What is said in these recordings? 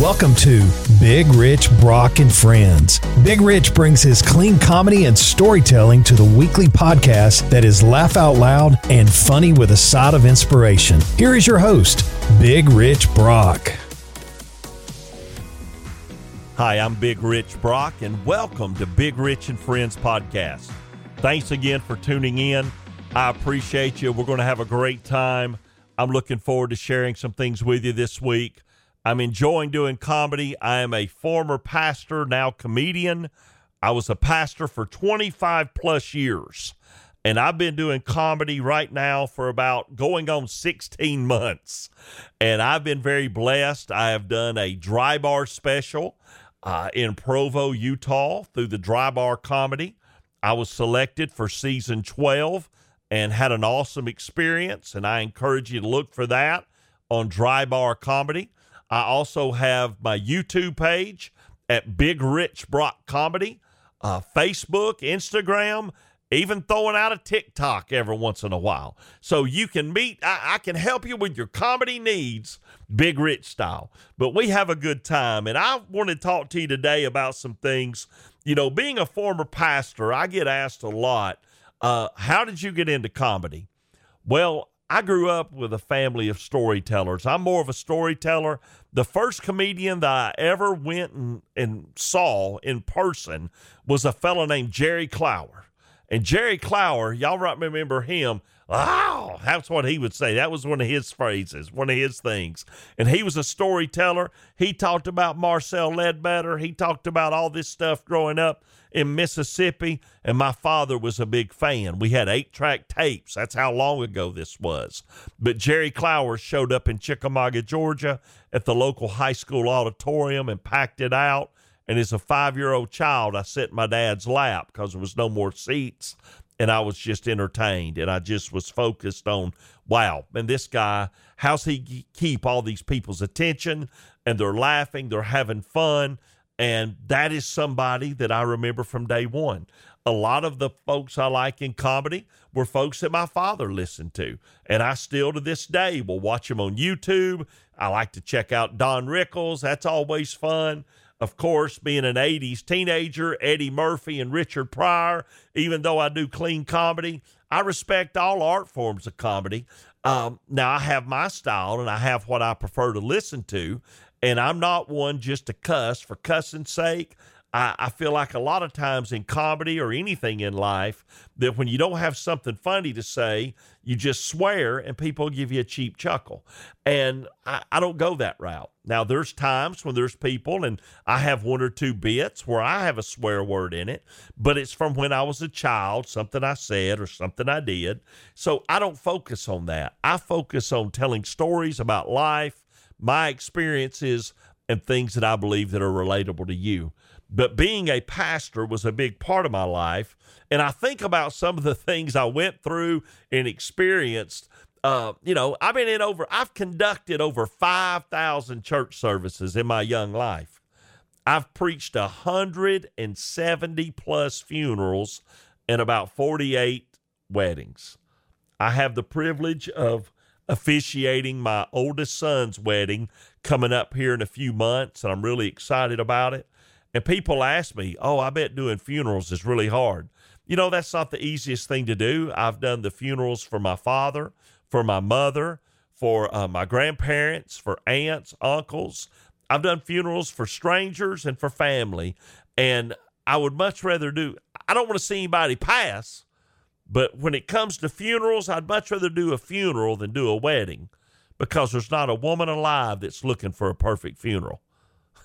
Welcome to Big Rich Brock and Friends. Big Rich brings his clean comedy and storytelling to the weekly podcast that is laugh out loud and funny with a side of inspiration. Here is your host, Big Rich Brock. Hi, I'm Big Rich Brock, and welcome to Big Rich and Friends podcast. Thanks again for tuning in. I appreciate you. We're going to have a great time. I'm looking forward to sharing some things with you this week. I'm enjoying doing comedy. I am a former pastor, now comedian. I was a pastor for 25 plus years, and I've been doing comedy right now for about going on 16 months. And I've been very blessed. I have done a dry bar special uh, in Provo, Utah, through the dry bar comedy. I was selected for season 12 and had an awesome experience, and I encourage you to look for that on Dry Bar Comedy. I also have my YouTube page at Big Rich Brock Comedy, uh, Facebook, Instagram, even throwing out a TikTok every once in a while. So you can meet, I, I, can help you with your comedy needs, Big Rich style. But we have a good time. And I want to talk to you today about some things. You know, being a former pastor, I get asked a lot, uh, how did you get into comedy? Well, I grew up with a family of storytellers. I'm more of a storyteller. The first comedian that I ever went and, and saw in person was a fellow named Jerry Clower. And Jerry Clower, y'all remember him. Oh, that's what he would say. That was one of his phrases, one of his things. And he was a storyteller. He talked about Marcel Ledbetter. He talked about all this stuff growing up in Mississippi, and my father was a big fan. We had eight track tapes. That's how long ago this was. But Jerry Clower showed up in Chickamauga, Georgia at the local high school auditorium and packed it out. And as a five year old child, I sat in my dad's lap because there was no more seats. And I was just entertained. And I just was focused on, wow, and this guy, how's he keep all these people's attention? And they're laughing, they're having fun. And that is somebody that I remember from day one. A lot of the folks I like in comedy were folks that my father listened to. And I still to this day will watch them on YouTube. I like to check out Don Rickles. That's always fun. Of course, being an 80s teenager, Eddie Murphy and Richard Pryor, even though I do clean comedy, I respect all art forms of comedy. Um, now, I have my style and I have what I prefer to listen to. And I'm not one just to cuss for cussing's sake. I, I feel like a lot of times in comedy or anything in life that when you don't have something funny to say, you just swear and people give you a cheap chuckle. And I, I don't go that route. Now, there's times when there's people, and I have one or two bits where I have a swear word in it, but it's from when I was a child, something I said or something I did. So I don't focus on that. I focus on telling stories about life my experiences and things that I believe that are relatable to you. But being a pastor was a big part of my life. And I think about some of the things I went through and experienced. Uh, you know, I've been in over, I've conducted over 5,000 church services in my young life. I've preached 170 plus funerals and about 48 weddings. I have the privilege of officiating my oldest son's wedding coming up here in a few months, and I'm really excited about it. And people ask me, Oh, I bet doing funerals is really hard. You know, that's not the easiest thing to do. I've done the funerals for my father, for my mother, for uh, my grandparents, for aunts, uncles. I've done funerals for strangers and for family. And I would much rather do, I don't want to see anybody pass. But when it comes to funerals, I'd much rather do a funeral than do a wedding because there's not a woman alive that's looking for a perfect funeral.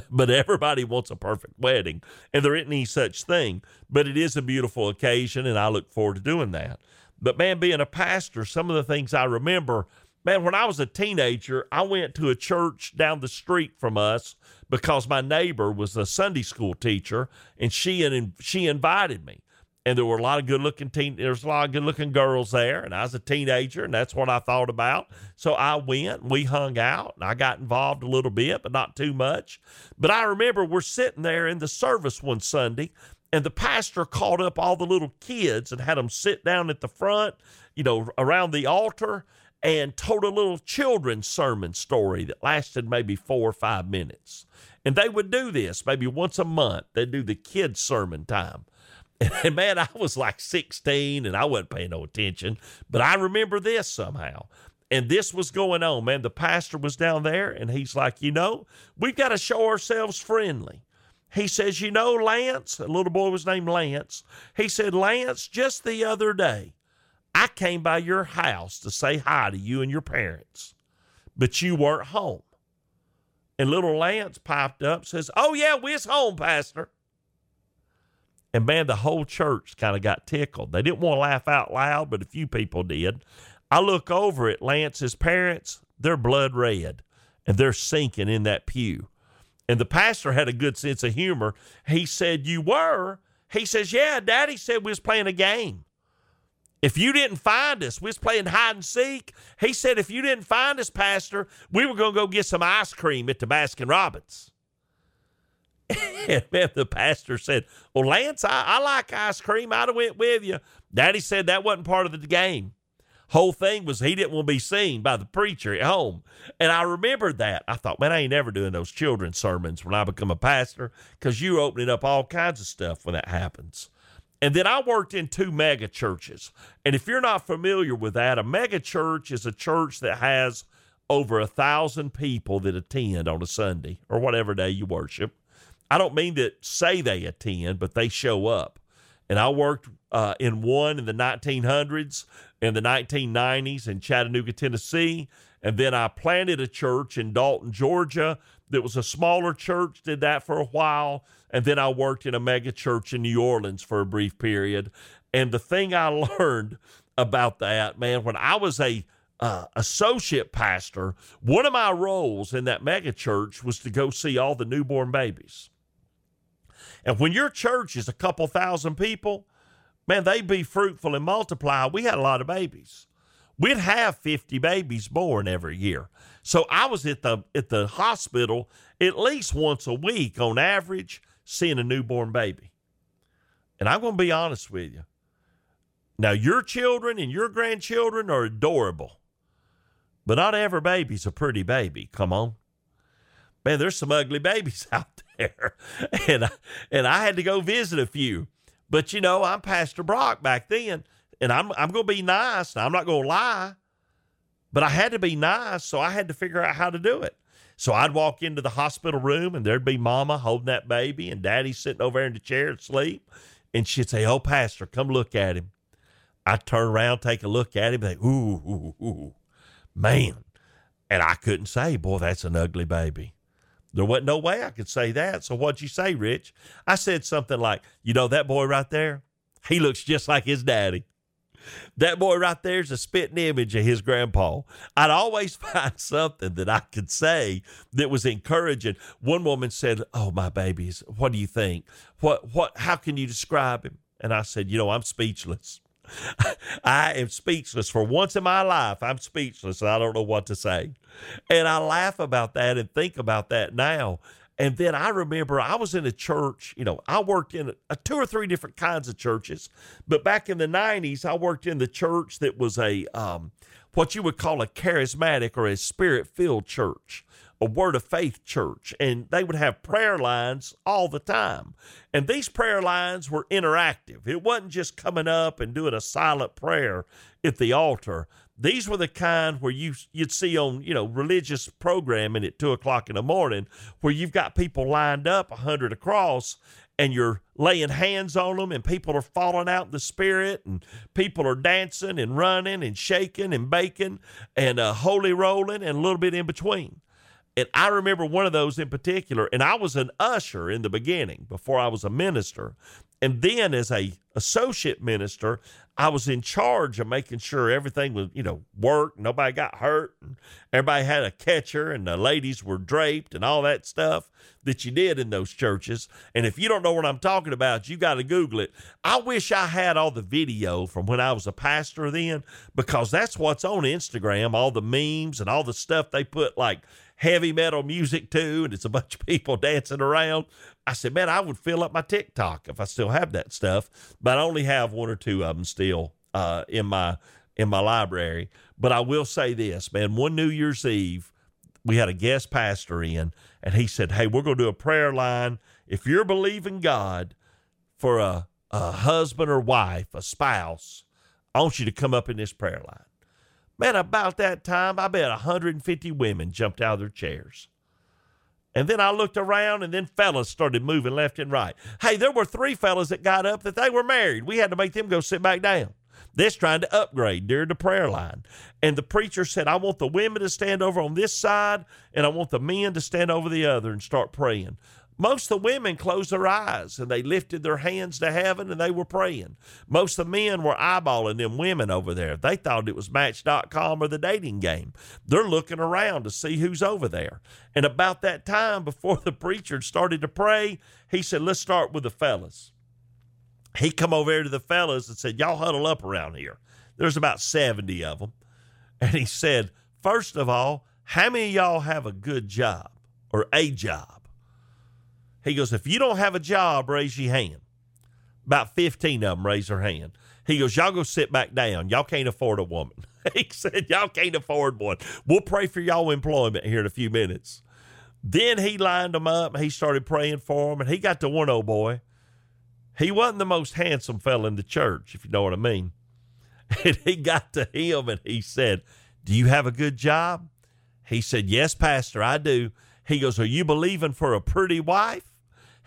but everybody wants a perfect wedding, and there isn't any such thing. But it is a beautiful occasion, and I look forward to doing that. But man, being a pastor, some of the things I remember, man, when I was a teenager, I went to a church down the street from us because my neighbor was a Sunday school teacher, and she and she invited me and there were a lot of good looking teen there's a lot of good looking girls there and i was a teenager and that's what i thought about so i went and we hung out and i got involved a little bit but not too much but i remember we're sitting there in the service one sunday and the pastor called up all the little kids and had them sit down at the front you know around the altar and told a little children's sermon story that lasted maybe four or five minutes. And they would do this maybe once a month. They'd do the kids' sermon time. And man, I was like 16 and I wasn't paying no attention, but I remember this somehow. And this was going on, man. The pastor was down there and he's like, you know, we've got to show ourselves friendly. He says, you know, Lance, a little boy was named Lance. He said, Lance, just the other day, I came by your house to say hi to you and your parents, but you weren't home. And little Lance piped up, says, Oh, yeah, we's home, Pastor. And man, the whole church kind of got tickled. They didn't want to laugh out loud, but a few people did. I look over at Lance's parents, they're blood red and they're sinking in that pew. And the pastor had a good sense of humor. He said, You were? He says, Yeah, daddy said we was playing a game. If you didn't find us, we was playing hide and seek. He said, if you didn't find us, Pastor, we were going to go get some ice cream at the Baskin Robbins. the pastor said, Well, Lance, I, I like ice cream. I'd have went with you. Daddy said that wasn't part of the game. Whole thing was he didn't want to be seen by the preacher at home. And I remembered that. I thought, man, I ain't never doing those children's sermons when I become a pastor because you're opening up all kinds of stuff when that happens. And then I worked in two mega churches. And if you're not familiar with that, a mega church is a church that has over a thousand people that attend on a Sunday or whatever day you worship. I don't mean that say they attend, but they show up. And I worked uh, in one in the 1900s, in the 1990s in Chattanooga, Tennessee. And then I planted a church in Dalton, Georgia that was a smaller church, did that for a while. And then I worked in a mega church in New Orleans for a brief period. And the thing I learned about that, man, when I was a uh, associate pastor, one of my roles in that mega church was to go see all the newborn babies. And when your church is a couple thousand people, man, they'd be fruitful and multiply. We had a lot of babies. We'd have 50 babies born every year. So I was at the at the hospital at least once a week on average seeing a newborn baby. And I'm going to be honest with you. Now, your children and your grandchildren are adorable, but not every baby's a pretty baby. Come on. Man, there's some ugly babies out there. And I, and I had to go visit a few. But you know, I'm Pastor Brock back then, and I'm I'm to be nice. Now, I'm not to lie, but I had to be nice, so I had to figure out how to do it. So I'd walk into the hospital room and there'd be mama holding that baby and daddy sitting over there in the chair asleep. And she'd say, Oh, Pastor, come look at him. I'd turn around, take a look at him, and think, ooh, ooh, ooh, man. And I couldn't say, boy, that's an ugly baby. There wasn't no way I could say that. So what'd you say, Rich? I said something like, you know, that boy right there, he looks just like his daddy. That boy right there is a spitting image of his grandpa. I'd always find something that I could say that was encouraging. One woman said, "Oh, my babies, what do you think? What what how can you describe him?" And I said, "You know, I'm speechless. I am speechless for once in my life. I'm speechless. I don't know what to say." And I laugh about that and think about that now. And then I remember I was in a church, you know, I worked in a, two or three different kinds of churches. But back in the 90s, I worked in the church that was a, um, what you would call a charismatic or a spirit filled church, a word of faith church. And they would have prayer lines all the time. And these prayer lines were interactive. It wasn't just coming up and doing a silent prayer at the altar. These were the kind where you you'd see on you know religious programming at two o'clock in the morning, where you've got people lined up a hundred across, and you're laying hands on them, and people are falling out in the spirit, and people are dancing and running and shaking and baking and uh, holy rolling and a little bit in between. And I remember one of those in particular, and I was an usher in the beginning before I was a minister. And then as a associate minister, I was in charge of making sure everything was, you know, worked, nobody got hurt, and everybody had a catcher, and the ladies were draped, and all that stuff that you did in those churches. And if you don't know what I'm talking about, you got to Google it. I wish I had all the video from when I was a pastor then, because that's what's on Instagram, all the memes and all the stuff they put like heavy metal music too, and it's a bunch of people dancing around. I said, man, I would fill up my TikTok if I still have that stuff, but I only have one or two of them still uh, in my in my library. But I will say this, man. One New Year's Eve, we had a guest pastor in, and he said, Hey, we're going to do a prayer line. If you're believing God for a, a husband or wife, a spouse, I want you to come up in this prayer line. Man, about that time, I bet 150 women jumped out of their chairs. And then I looked around, and then fellas started moving left and right. Hey, there were three fellas that got up that they were married. We had to make them go sit back down. This trying to upgrade during the prayer line. And the preacher said, I want the women to stand over on this side, and I want the men to stand over the other and start praying. Most of the women closed their eyes and they lifted their hands to heaven and they were praying. Most of the men were eyeballing them women over there. They thought it was Match.com or the dating game. They're looking around to see who's over there. And about that time, before the preacher started to pray, he said, Let's start with the fellas. He come over here to the fellas and said, Y'all huddle up around here. There's about 70 of them. And he said, First of all, how many of y'all have a good job or a job? He goes, if you don't have a job, raise your hand. About 15 of them raise their hand. He goes, y'all go sit back down. Y'all can't afford a woman. he said, y'all can't afford one. We'll pray for y'all employment here in a few minutes. Then he lined them up. He started praying for them, and he got to one old boy. He wasn't the most handsome fella in the church, if you know what I mean. And he got to him and he said, Do you have a good job? He said, Yes, Pastor, I do. He goes, Are you believing for a pretty wife?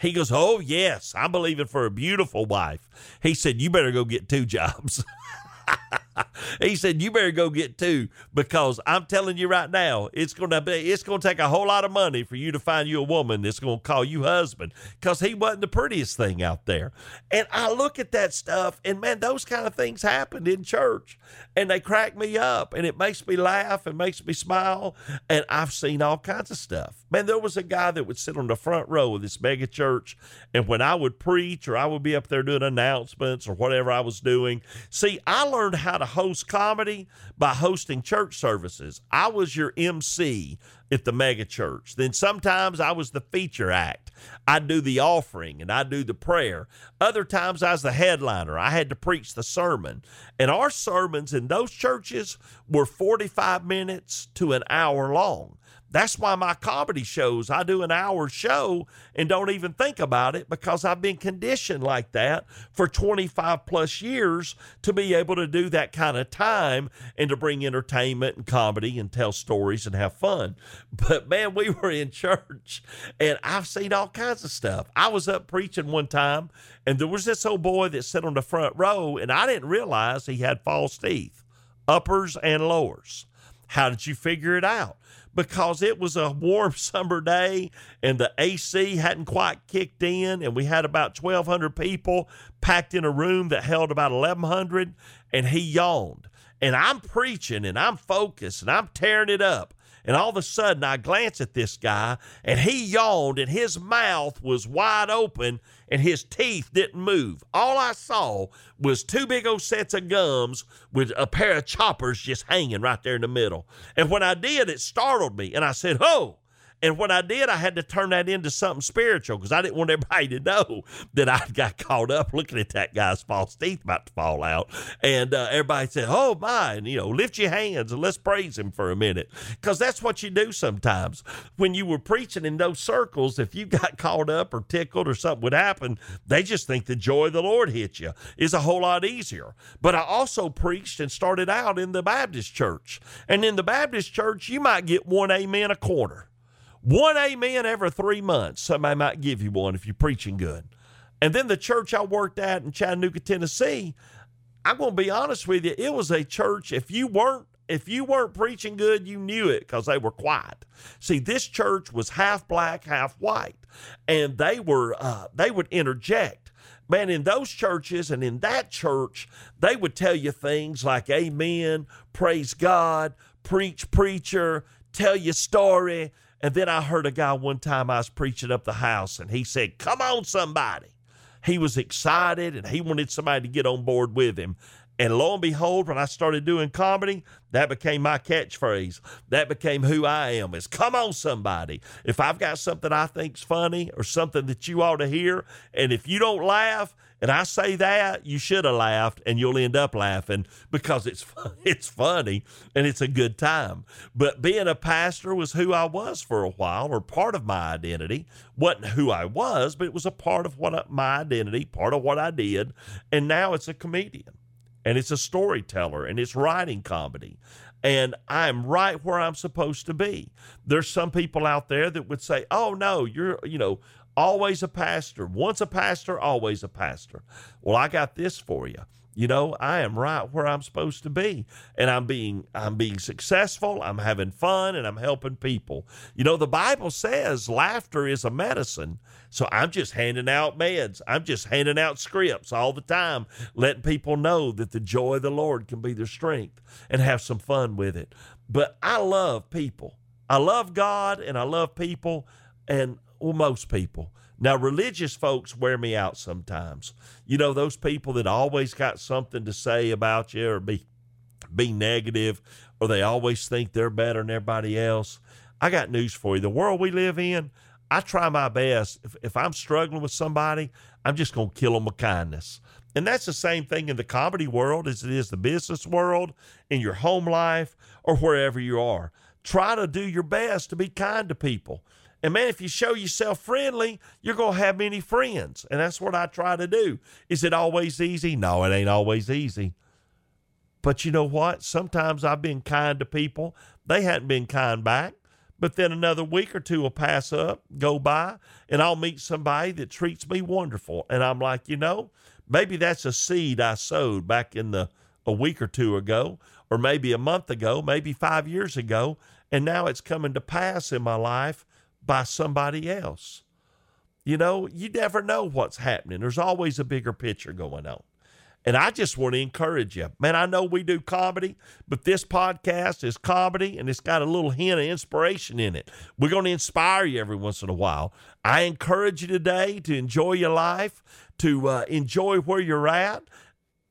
He goes, Oh, yes, I'm believing for a beautiful wife. He said, You better go get two jobs. he said, "You better go get two because I'm telling you right now, it's gonna be it's gonna take a whole lot of money for you to find you a woman that's gonna call you husband because he wasn't the prettiest thing out there." And I look at that stuff, and man, those kind of things happened in church, and they crack me up, and it makes me laugh and makes me smile. And I've seen all kinds of stuff. Man, there was a guy that would sit on the front row of this mega church, and when I would preach or I would be up there doing announcements or whatever I was doing, see, I learned how to host comedy by hosting church services. I was your MC at the mega church. Then sometimes I was the feature act. I'd do the offering and I'd do the prayer. Other times I was the headliner. I had to preach the sermon. And our sermons in those churches were 45 minutes to an hour long. That's why my comedy shows, I do an hour show and don't even think about it because I've been conditioned like that for 25 plus years to be able to do that kind of time and to bring entertainment and comedy and tell stories and have fun. But man, we were in church and I've seen all kinds of stuff. I was up preaching one time and there was this old boy that sat on the front row and I didn't realize he had false teeth, uppers and lowers. How did you figure it out? Because it was a warm summer day and the AC hadn't quite kicked in, and we had about 1,200 people packed in a room that held about 1,100, and he yawned. And I'm preaching and I'm focused and I'm tearing it up. And all of a sudden, I glance at this guy, and he yawned, and his mouth was wide open, and his teeth didn't move. All I saw was two big old sets of gums with a pair of choppers just hanging right there in the middle. And when I did, it startled me, and I said, "Oh!" And when I did, I had to turn that into something spiritual because I didn't want everybody to know that I got caught up looking at that guy's false teeth about to fall out. And uh, everybody said, Oh, my, and, you know, lift your hands and let's praise him for a minute. Because that's what you do sometimes. When you were preaching in those circles, if you got caught up or tickled or something would happen, they just think the joy of the Lord hit you is a whole lot easier. But I also preached and started out in the Baptist church. And in the Baptist church, you might get one amen a quarter. One amen every three months. Somebody might give you one if you're preaching good. And then the church I worked at in Chattanooga, Tennessee, I'm going to be honest with you, it was a church. If you weren't if you weren't preaching good, you knew it because they were quiet. See, this church was half black, half white, and they were uh, they would interject. Man, in those churches and in that church, they would tell you things like "Amen," "Praise God," "Preach, preacher," tell you story. And then I heard a guy one time I was preaching up the house and he said, Come on, somebody. He was excited and he wanted somebody to get on board with him. And lo and behold, when I started doing comedy, that became my catchphrase. That became who I am is come on somebody. If I've got something I think's funny or something that you ought to hear, and if you don't laugh, And I say that you should have laughed, and you'll end up laughing because it's it's funny and it's a good time. But being a pastor was who I was for a while, or part of my identity. wasn't who I was, but it was a part of what my identity, part of what I did. And now it's a comedian, and it's a storyteller, and it's writing comedy. And I'm right where I'm supposed to be. There's some people out there that would say, "Oh no, you're you know always a pastor. Once a pastor, always a pastor. Well, I got this for you. You know, I am right where I'm supposed to be, and I'm being I'm being successful. I'm having fun, and I'm helping people. You know, the Bible says laughter is a medicine. So I'm just handing out meds. I'm just handing out scripts all the time, letting people know that the joy of the Lord can be their strength and have some fun with it. But I love people. I love God, and I love people, and well, most people. Now, religious folks wear me out sometimes. You know, those people that always got something to say about you or be be negative, or they always think they're better than everybody else. I got news for you. The world we live in, I try my best. If, if I'm struggling with somebody, I'm just going to kill them with kindness. And that's the same thing in the comedy world as it is the business world, in your home life, or wherever you are. Try to do your best to be kind to people. And man, if you show yourself friendly, you're going to have many friends. And that's what I try to do. Is it always easy? No, it ain't always easy. But you know what? Sometimes I've been kind to people. They hadn't been kind back. But then another week or two will pass up, go by, and I'll meet somebody that treats me wonderful. And I'm like, you know, maybe that's a seed I sowed back in the a week or two ago, or maybe a month ago, maybe five years ago, and now it's coming to pass in my life by somebody else. You know, you never know what's happening. There's always a bigger picture going on. And I just want to encourage you. Man, I know we do comedy, but this podcast is comedy and it's got a little hint of inspiration in it. We're going to inspire you every once in a while. I encourage you today to enjoy your life, to uh, enjoy where you're at,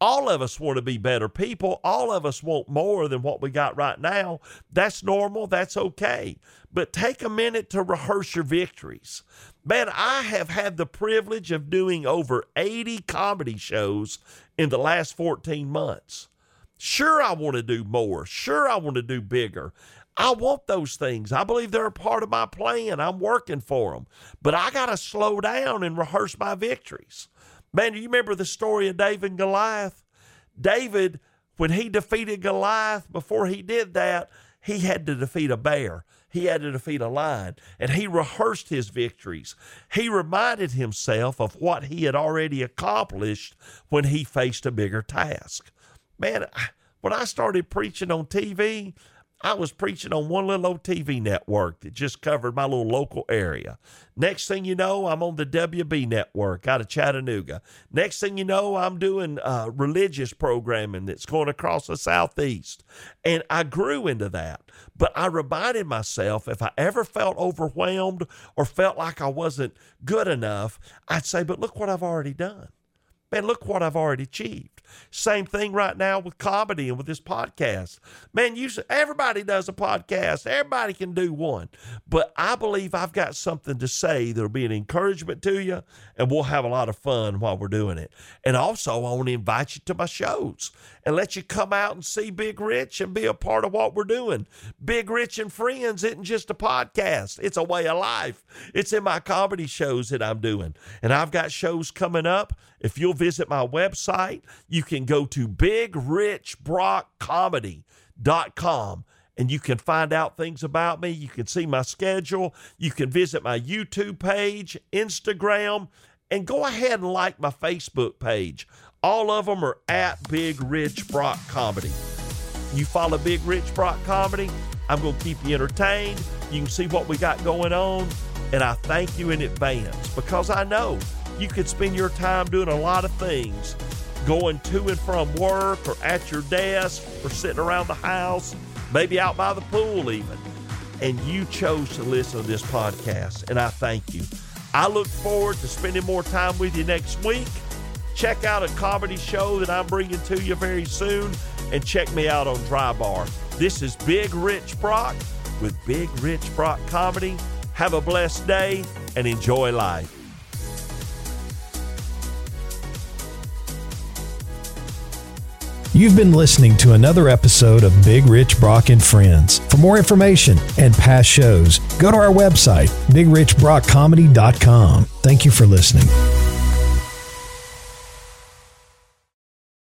all of us want to be better people. All of us want more than what we got right now. That's normal. That's okay. But take a minute to rehearse your victories. Man, I have had the privilege of doing over 80 comedy shows in the last 14 months. Sure, I want to do more. Sure, I want to do bigger. I want those things. I believe they're a part of my plan. I'm working for them. But I got to slow down and rehearse my victories. Man, do you remember the story of David and Goliath? David, when he defeated Goliath, before he did that, he had to defeat a bear. He had to defeat a lion. And he rehearsed his victories. He reminded himself of what he had already accomplished when he faced a bigger task. Man, when I started preaching on TV, I was preaching on one little old TV network that just covered my little local area. Next thing you know, I'm on the WB network out of Chattanooga. Next thing you know, I'm doing uh, religious programming that's going across the Southeast. And I grew into that. But I reminded myself if I ever felt overwhelmed or felt like I wasn't good enough, I'd say, but look what I've already done. Man, look what I've already achieved. Same thing right now with comedy and with this podcast. Man, you everybody does a podcast. Everybody can do one. But I believe I've got something to say that'll be an encouragement to you, and we'll have a lot of fun while we're doing it. And also, I want to invite you to my shows and let you come out and see Big Rich and be a part of what we're doing. Big Rich and Friends isn't just a podcast, it's a way of life. It's in my comedy shows that I'm doing. And I've got shows coming up. If you'll visit my website, you can go to bigrichbrockcomedy.com and you can find out things about me. You can see my schedule. You can visit my YouTube page, Instagram, and go ahead and like my Facebook page. All of them are at Big Rich Brock Comedy. You follow Big Rich Brock Comedy, I'm going to keep you entertained. You can see what we got going on. And I thank you in advance because I know you could spend your time doing a lot of things going to and from work or at your desk or sitting around the house, maybe out by the pool even. And you chose to listen to this podcast, and I thank you. I look forward to spending more time with you next week. Check out a comedy show that I'm bringing to you very soon, and check me out on Dry Bar. This is Big Rich Brock with Big Rich Brock Comedy. Have a blessed day and enjoy life. You've been listening to another episode of Big Rich Brock and Friends. For more information and past shows, go to our website, bigrichbrockcomedy.com. Thank you for listening.